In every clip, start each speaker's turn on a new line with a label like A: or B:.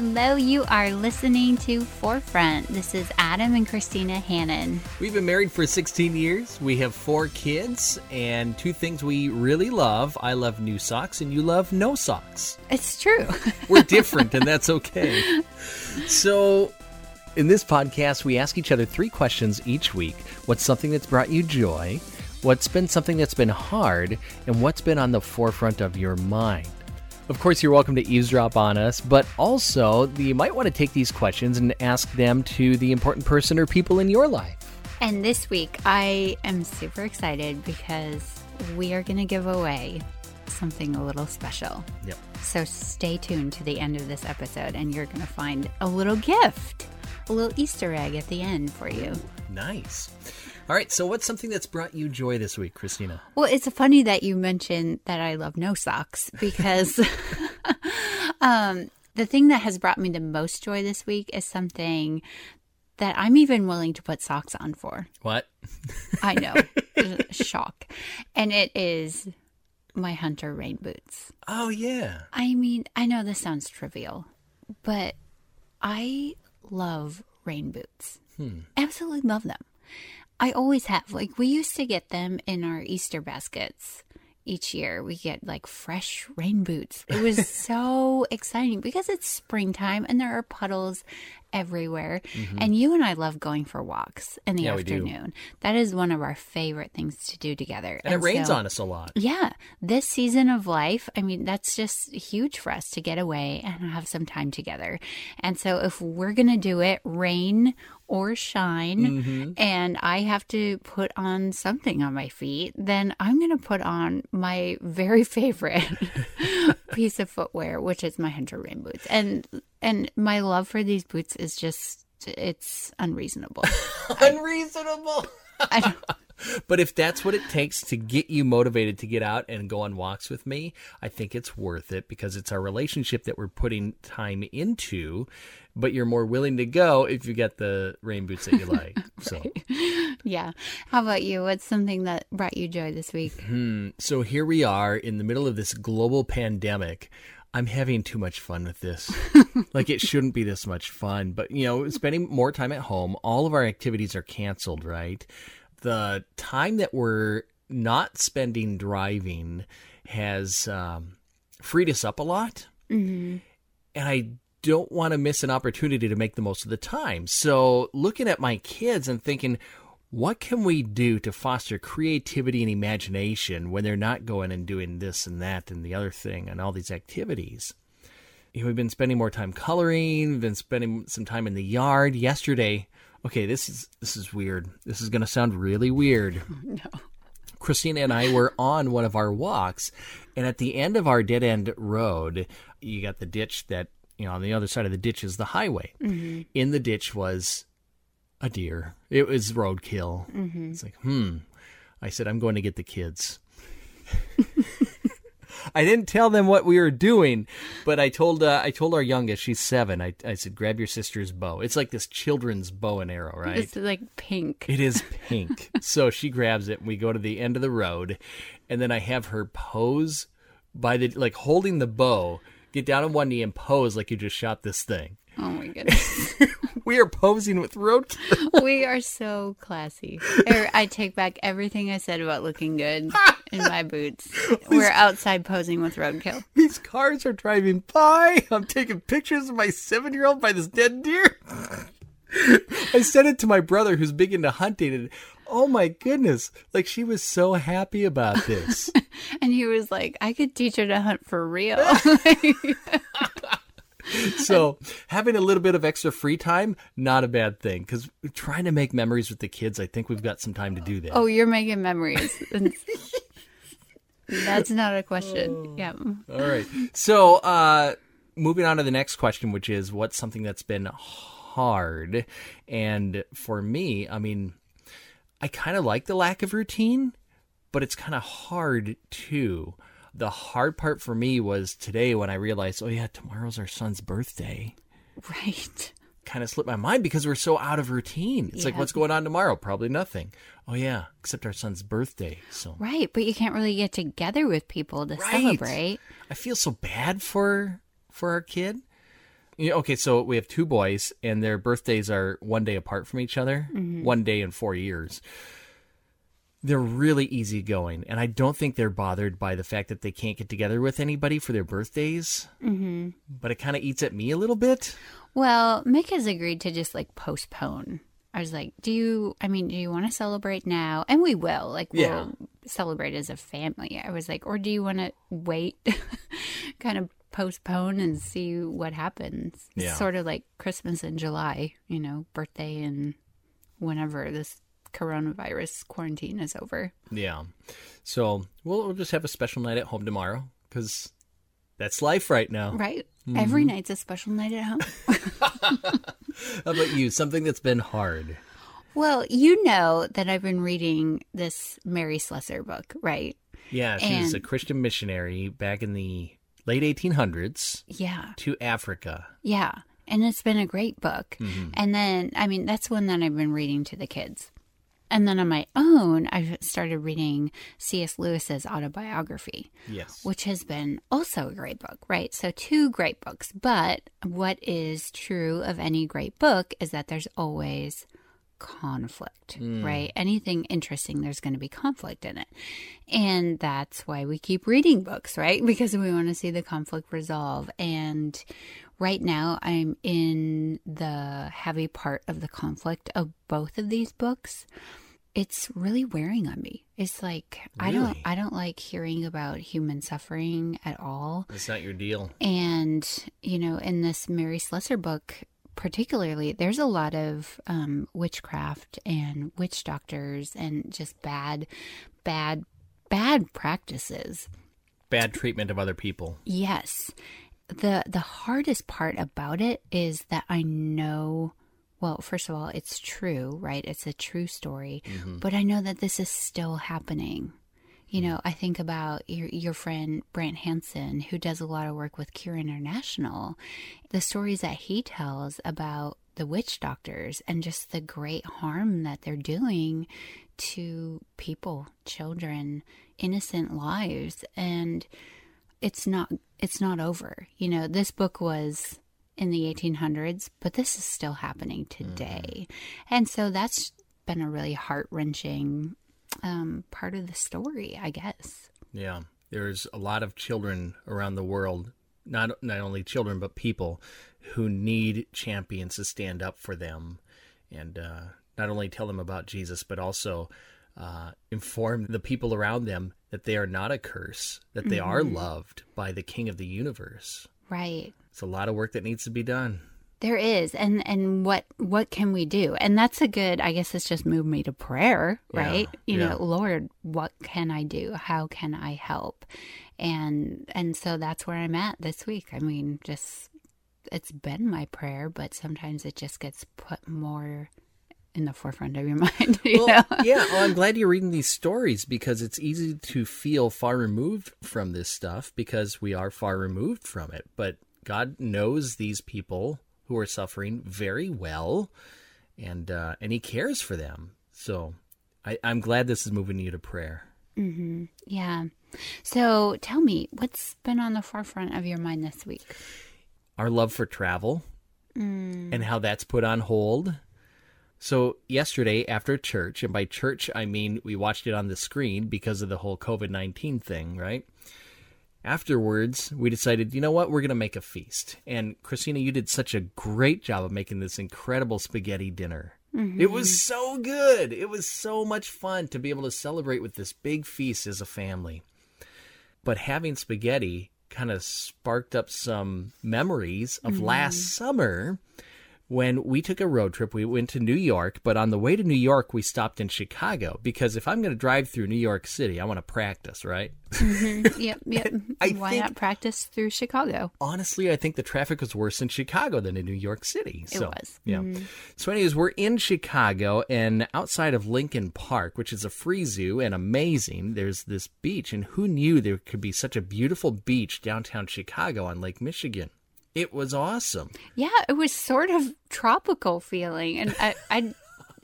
A: hello. You are listening to Forefront. This is Adam and Christina Hannon.
B: We've been married for 16 years. We have four kids and two things we really love. I love new socks and you love no socks.
A: It's true.
B: We're different and that's okay. So, in this podcast, we ask each other three questions each week. What's something that's brought you joy? What's been something that's been hard? And what's been on the forefront of your mind? Of course, you're welcome to eavesdrop on us, but also you might want to take these questions and ask them to the important person or people in your life.
A: And this week, I am super excited because we are going to give away something a little special.
B: Yep.
A: So stay tuned to the end of this episode, and you're going to find a little gift, a little Easter egg at the end for you.
B: Nice. All right, so what's something that's brought you joy this week, Christina?
A: Well, it's funny that you mentioned that I love no socks because um, the thing that has brought me the most joy this week is something that I'm even willing to put socks on for.
B: What?
A: I know. Shock. And it is my Hunter rain boots.
B: Oh, yeah.
A: I mean, I know this sounds trivial, but I love rain boots.
B: Hmm.
A: Absolutely love them. I always have. Like, we used to get them in our Easter baskets each year. We get like fresh rain boots. It was so exciting because it's springtime and there are puddles everywhere. And you and I love going for walks in the
B: Mm-hmm. Yeah,
A: afternoon. That is one of our favorite things to do together.
B: And, it rains
A: so-
B: on us a lot.
A: yeah, this season of life, I mean, that's just huge for us to get away and have some time together. And so, if we're going to do it, rain or shine, and I have to put on something on my feet, then I'm going to put on my very favorite piece of footwear, which is my Hunter Rain boots. And and my love for these boots is just it's unreasonable.
B: Unreasonable.
A: I don't,
B: But if that's what it takes to get you motivated to get out and go on walks with me, I think it's worth it because it's our relationship that we're putting time into. But you're more willing to go if you get the rain boots that you like. So,
A: yeah. How about you? What's something that brought you joy this week? Hmm.
B: so here we are in the middle of this global pandemic. I'm having too much fun with this. like it shouldn't be this much fun, but you know, spending more time at home, all of our activities are canceled, right? The time that we're not spending driving has um, freed us up a lot.
A: Mm-hmm.
B: And I don't want to miss an opportunity to make the most of the time. So, looking at my kids and thinking, what can we do to foster creativity and imagination when they're not going and doing this and that and the other thing and all these activities? You know, we've been spending more time coloring, been spending some time in the yard. Yesterday, okay, this is this is weird. This is going to sound really weird.
A: No.
B: Christina and I were on one of our walks, and at the end of our dead end road, you got the ditch that, you know, on the other side of the ditch is the highway. Mm-hmm. In the ditch was a deer. It was roadkill. It's like, hmm. I said, I'm going to get the kids. I didn't tell them what we were doing, but I told uh, I told our youngest, she's seven. I, I said, grab your sister's bow. It's like this children's bow and arrow, right?
A: It's like pink.
B: It is pink. so she grabs it and we go to the end of the road and then I have her pose by the like holding the bow, get down on one knee and pose like you just shot this thing.
A: Oh my goodness.
B: We are posing with roadkill.
A: we are so classy. Er, I take back everything I said about looking good in my boots. We're outside posing with roadkill.
B: These cars are driving by. I'm taking pictures of my seven year old by this dead deer. I sent it to my brother who's big into hunting and oh my goodness. Like she was so happy about this.
A: And he was like, I could teach her to hunt for real.
B: so having a little bit of extra free time not a bad thing because trying to make memories with the kids i think we've got some time to do that
A: oh, you're making memories. That's not a question. Yeah.
B: all right so uh moving on to the next question which is what's something that's been hard and for me i mean i kind of like the lack of routine but it's kind of hard too the hard part for me was today when i realized oh yeah tomorrow's our son's birthday
A: Right.
B: kind of slipped my mind because we're so out of routine. It's like, what's going on tomorrow? Probably nothing. Oh yeah, except our son's birthday. So
A: Right. But you can't really get together with people to
B: Right.
A: celebrate.
B: I feel so bad for for our kid. You know, okay, so we have two boys, and their birthdays are one day apart from each other, mm-hmm. one day in four years. They're really easygoing, and I don't think they're bothered by the fact that they can't get together with anybody for their birthdays. Mm-hmm. But it kind of eats at me a little bit.
A: Well, Mick has agreed to just like postpone. I was like, "Do you? I mean, do you want to celebrate now? And we will. Like,
B: Yeah.
A: we'll celebrate as a family." I was like, "Or do you want to wait, kind of postpone and see what happens?"
B: Yeah.
A: Sort of like Christmas in July, you know, birthday and whenever this coronavirus quarantine is over.
B: Yeah. So we'll, we'll just have a special night at home tomorrow because that's life right now.
A: Right?
B: Mm-hmm.
A: Every night's a special night at home.
B: How about you? Something that's been hard.
A: well, you know that I've been reading this Mary Slessor book, right?
B: Yeah, she was a Christian missionary back in the late 1800s
A: Yeah.
B: to Africa.
A: Yeah. And it's been a great book. And then, I mean, that's one that I've been reading to the kids. And then on my own, I've started reading C.S. Lewis's autobiography,
B: Yes.
A: which has been also a great book, right? So, two great books. But what is true of any great book is that there's always conflict, hmm. right? Anything interesting, there's going to be conflict in it. And that's why we keep reading books, right? Because we want to see the conflict resolve. And right now, I'm in the heavy part of the conflict of both of these books. It's really wearing on me. It's like I don't I don't like hearing about human suffering at all.
B: It's not your deal.
A: And, you know, in this Mary Slessor book, particularly, there's a lot of um, witchcraft and witch doctors and just bad, bad, bad practices.
B: Bad treatment of other people.
A: Yes. The the hardest part about it is that I know well, first of all, it's true, right? It's a true story, mm-hmm. but I know that this is still happening. You know, I think about your your friend Brant Hansen, who does a lot of work with Cure International. The stories that he tells about the witch doctors and just the great harm that they're doing to people, children, innocent lives, and it's not it's not over. You know, this book was in the 1800s, but this is still happening today, and so that's been a really heart wrenching um, part of the story, I guess.
B: Yeah. There's a lot of children around the world, not not only children but people who need champions to stand up for them and uh, not only tell them about Jesus but also uh, inform the people around them that they are not a curse, that they are loved by the King of the universe.
A: Right.
B: It's a lot of work that needs to be done.
A: There is, and and what what can we do? And that's a good. I guess it's just moved me to prayer,
B: Yeah,
A: right? You
B: yeah.
A: know, Lord, what can I do? How can I help? And and so that's where I'm at this week. I mean, just it's been my prayer, but sometimes it just gets put more in the forefront of your mind. You know?
B: yeah, well, I'm glad you're reading these stories because it's easy to feel far removed from this stuff because we are far removed from it. But God knows these people who are suffering very well, and uh, and He cares for them. So I, I'm glad this is moving you to prayer.
A: Yeah. So tell me, what's been on the forefront of your mind this week?
B: Our love for travel and how that's put on hold. So yesterday after church, and by church I mean we watched it on the screen because of the whole COVID nineteen thing, right? Afterwards, we decided, you know what, we're going to make a feast. And Christina, you did such a great job of making this incredible spaghetti dinner. It was mm-hmm. so good. It was so much fun to be able to celebrate with this big feast as a family. But having spaghetti kind of sparked up some memories of last mm-hmm. summer when we took a road trip. We went to New York, but on the way to New York, we stopped in Chicago because if I'm going to drive through New York City, I want to practice, right? Mm-hmm.
A: yep, yep.
B: I
A: Why
B: think-
A: not practice through Chicago?
B: honestly, I think the traffic was worse in Chicago than in New York City. So, It
A: was.
B: Yeah. Mm-hmm. So, anyways, we're in Chicago and outside of Lincoln Park, which is a free zoo and amazing. There's this beach, and who knew there could be such a beautiful beach downtown Chicago on Lake Michigan? It was awesome.
A: Yeah, it was sort of tropical feeling, and I, I,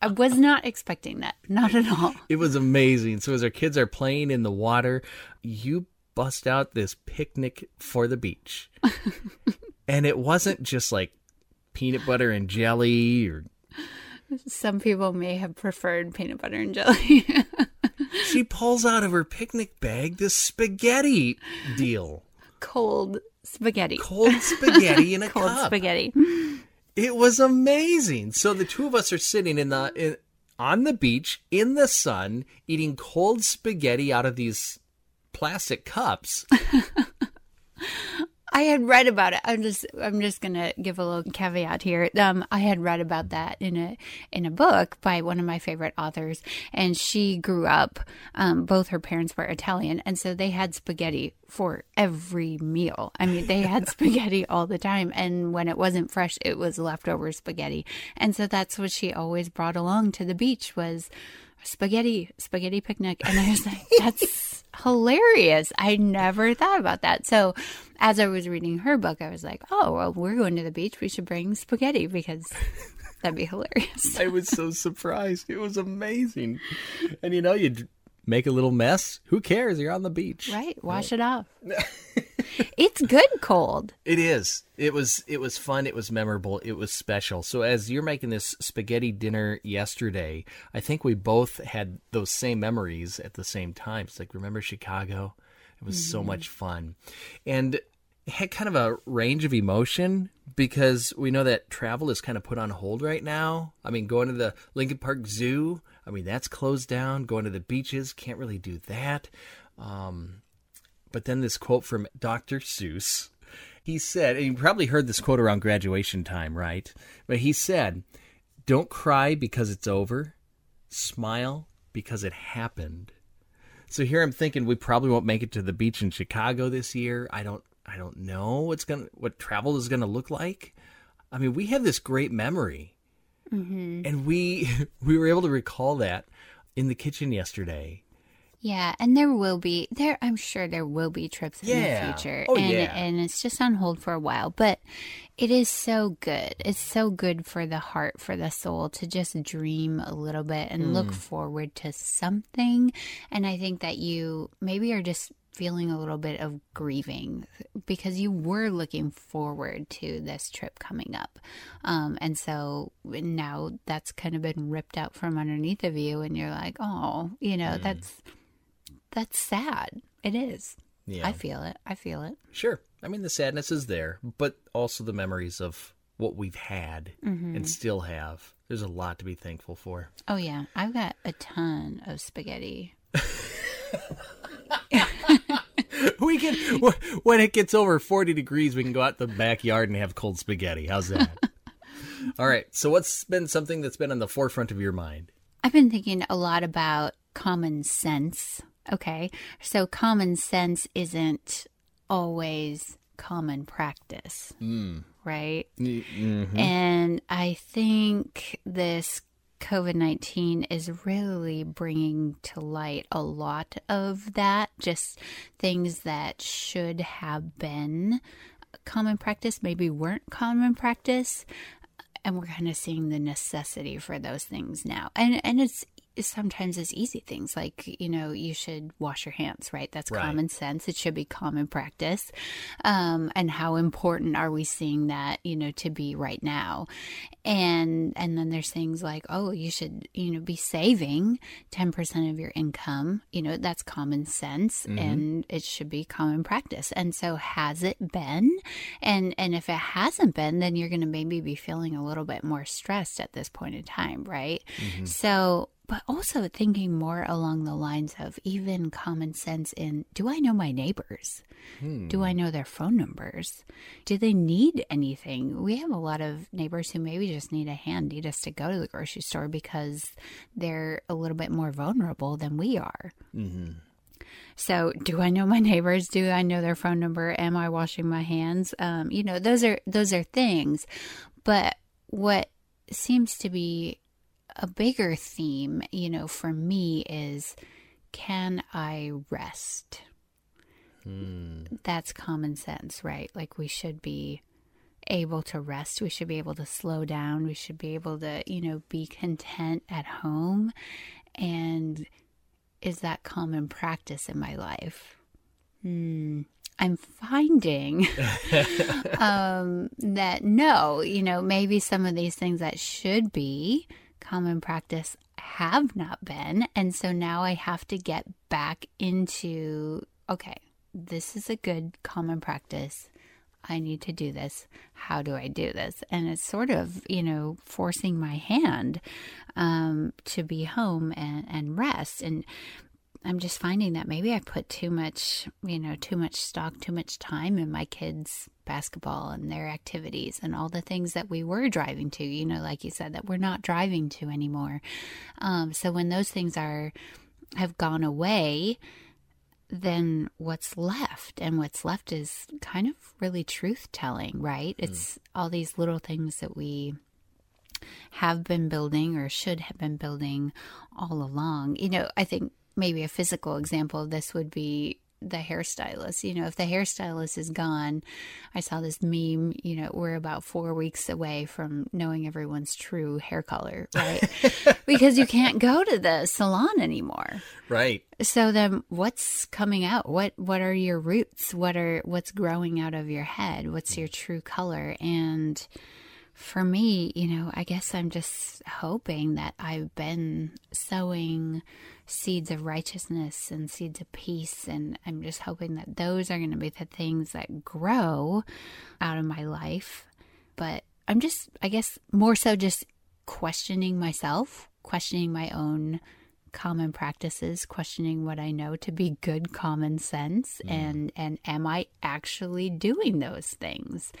A: I was not expecting that. Not at all.
B: It was amazing. So as our kids are playing in the water, you bust out this picnic for the beach. And it wasn't just like peanut butter and jelly or
A: Some people may have preferred peanut butter and jelly.
B: she pulls out of her picnic bag this spaghetti deal.
A: Cold spaghetti.
B: Cold spaghetti in a
A: Cold
B: cup.
A: spaghetti.
B: It was amazing. So the two of us are sitting in the in, on the beach in the sun eating cold spaghetti out of these plastic cups.
A: I had read about it. I'm just I'm just gonna give a little caveat here. Um, I had read about that in a in a book by one of my favorite authors, and she grew up. Um, both her parents were Italian, and so they had spaghetti for every meal. I mean, they had spaghetti all the time, and when it wasn't fresh, it was leftover spaghetti, and so that's what she always brought along to the beach was spaghetti spaghetti picnic and i was like that's hilarious i never thought about that so as i was reading her book i was like oh well we're going to the beach we should bring spaghetti because that'd be hilarious
B: I was so surprised. It was amazing. And you know, you make a little mess. Who cares? You're on the beach.
A: right wash it off it's good cold
B: It is. It was it was fun, it was memorable, it was special. So as you're making this spaghetti dinner yesterday, I think we both had those same memories at the same time. It's like remember Chicago? It was so much fun. And it had kind of a range of emotion because we know that travel is kind of put on hold right now. I mean, going to the Lincoln Park Zoo, I mean, that's closed down. Going to the beaches, can't really do that. Um, but then this quote from Dr. Seuss. He said, and you probably heard this quote around graduation time, right? But he said, Don't cry because it's over, smile because it happened. So here I'm thinking we probably won't make it to the beach in Chicago this year. I don't I don't know what's gonna what travel is gonna look like. I mean, we have this great memory. Mm-hmm. And we we were able to recall that in the kitchen yesterday.
A: Yeah, and there will be there. I'm sure there will be trips in
B: Yeah.
A: the future,
B: Oh,
A: and
B: yeah.
A: and it's just on hold for a while. But it is so good. It's so good for the heart, for the soul, to just dream a little bit and
B: Mm.
A: look forward to something. And I think that you maybe are just feeling a little bit of grieving because you were looking forward to this trip coming up, um, and so now that's kind of been ripped out from underneath of you, and you're like, oh, you know,
B: Mm.
A: that's that's sad. It is.
B: Yeah.
A: I feel it. I feel it.
B: Sure. I mean, the sadness is there, but also the memories of what we've had mm-hmm. and still have. There's a lot to be thankful for.
A: Oh yeah, I've got a ton of spaghetti.
B: We can, when it gets over 40 degrees, we can go out the backyard and have cold spaghetti. How's that? All right. So, what's been something that's been on the forefront of your mind?
A: I've been thinking a lot about common sense. Okay, so common sense isn't always common practice, right?
B: Mm-hmm.
A: And I think this COVID 19 is really bringing to light a lot of that, just things that should have been common practice, maybe weren't common practice. And we're kind of seeing the necessity for those things now. And, and it's, sometimes it's easy things like you know you should wash your hands right? That's
B: Right.
A: common sense. It should be common practice. Um, and how important are we seeing that you know to be right now? And and then there's things like oh you should you know be saving 10% of your income. You know that's common sense and it should be common practice. And so has it been? And and if it hasn't been then you're going to maybe be feeling a little bit more stressed at this point in time right? So but also thinking more along the lines of even common sense in do I know my neighbors? Do I know their phone numbers? Do they need anything? We have a lot of neighbors who maybe just need a hand, need us to go to the grocery store because they're a little bit more vulnerable than we are. So, do I know my neighbors? Do I know their phone number? Am I washing my hands? Um, you know, those are those are things. But what seems to be a bigger theme, you know, for me is can I rest? That's common sense, right? Like we should be able to rest. We should be able to slow down. We should be able to, you know, be content at home. And is that common practice in my life? Hmm. I'm finding um, that no, you know, maybe some of these things that should be common practice have not been. And so now I have to get back into okay, this is a good common practice. I need to do this. How do I do this? And it's sort of, you know, forcing my hand um, to be home and, and rest. And I'm just finding that maybe I put too much, you know, too much stock, too much time in my kids' basketball and their activities and all the things that we were driving to, you know, like you said, that we're not driving to anymore. Um, so when those things are, have gone away, then what's left? And what's left is kind of really truth telling, right? Mm. It's all these little things that we have been building or should have been building all along. You know, I think maybe a physical example of this would be the hairstylist. You know, if the hairstylist is gone, I saw this meme, you know, we're about four weeks away from knowing everyone's true hair color, right? because you can't go to the salon anymore.
B: Right.
A: So then what's coming out? What what are your roots? What are what's growing out of your head? What's your true color? And for me, you know, I guess I'm just hoping that I've been sowing seeds of righteousness and seeds of peace. And I'm just hoping that those are going to be the things that grow out of my life. But I'm just, I guess, more so just questioning myself, questioning my own common practices questioning what i know to be good common sense mm. and and am i actually doing those things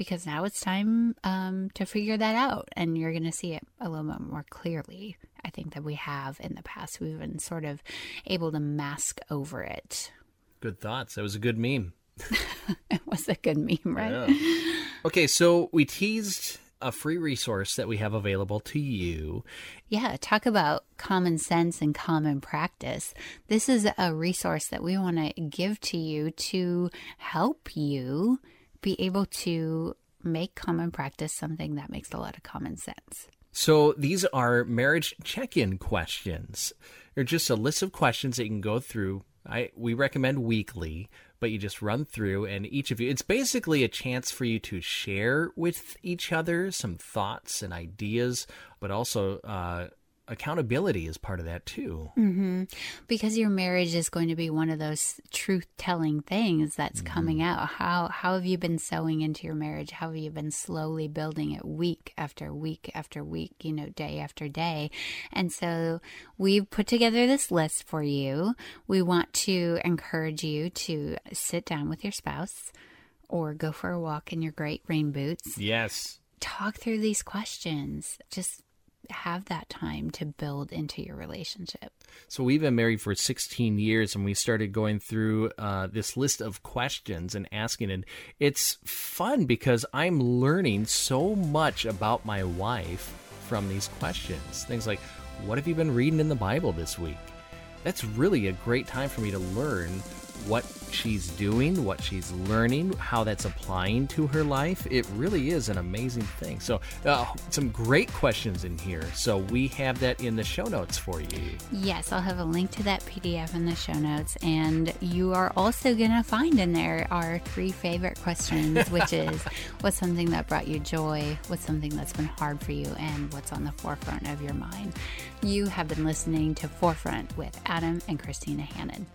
A: because now it's time um, to figure that out. And you're going to see it a little bit more clearly, I think, that we have in the past. We've been sort of able to mask over it.
B: Good thoughts. That was a good meme.
A: it was a good meme, right? Yeah.
B: Okay, so we teased a free resource that we have available to you.
A: Yeah, talk about common sense and common practice. This is a resource that we want to give to you to help you be able to make common practice something that makes a lot of common sense.
B: So these are marriage check-in questions. They're just a list of questions that you can go through. I we recommend weekly, but you just run through and each of you it's basically a chance for you to share with each other some thoughts and ideas, but also uh, accountability is part of that too.
A: Mm-hmm. Because your marriage is going to be one of those truth telling things that's mm-hmm. coming out. How how have you been sowing into your marriage? How have you been slowly building it week after week after week, you know, day after day? And so we've put together this list for you. We want to encourage you to sit down with your spouse or go for a walk in your great rain boots.
B: Yes.
A: Talk through these questions. Just have that time to build into your relationship.
B: So we've been married for 16 years, and we started going through uh, this list of questions and asking, and it's fun because I'm learning so much about my wife from these questions. Things like, "What have you been reading in the Bible this week?" That's really a great time for me to learn what she's doing, what she's learning, how that's applying to her life. It really is an amazing thing. So, uh, some great questions in here. So, we have that in the show notes for you.
A: Yes, I'll have a link to that PDF in the show notes. And you are also going to find in there our three favorite questions, which is what's something that brought you joy, what's something that's been hard for you, and what's on the forefront of your mind. You have been listening to Forefront with Adam and Christina Hannon.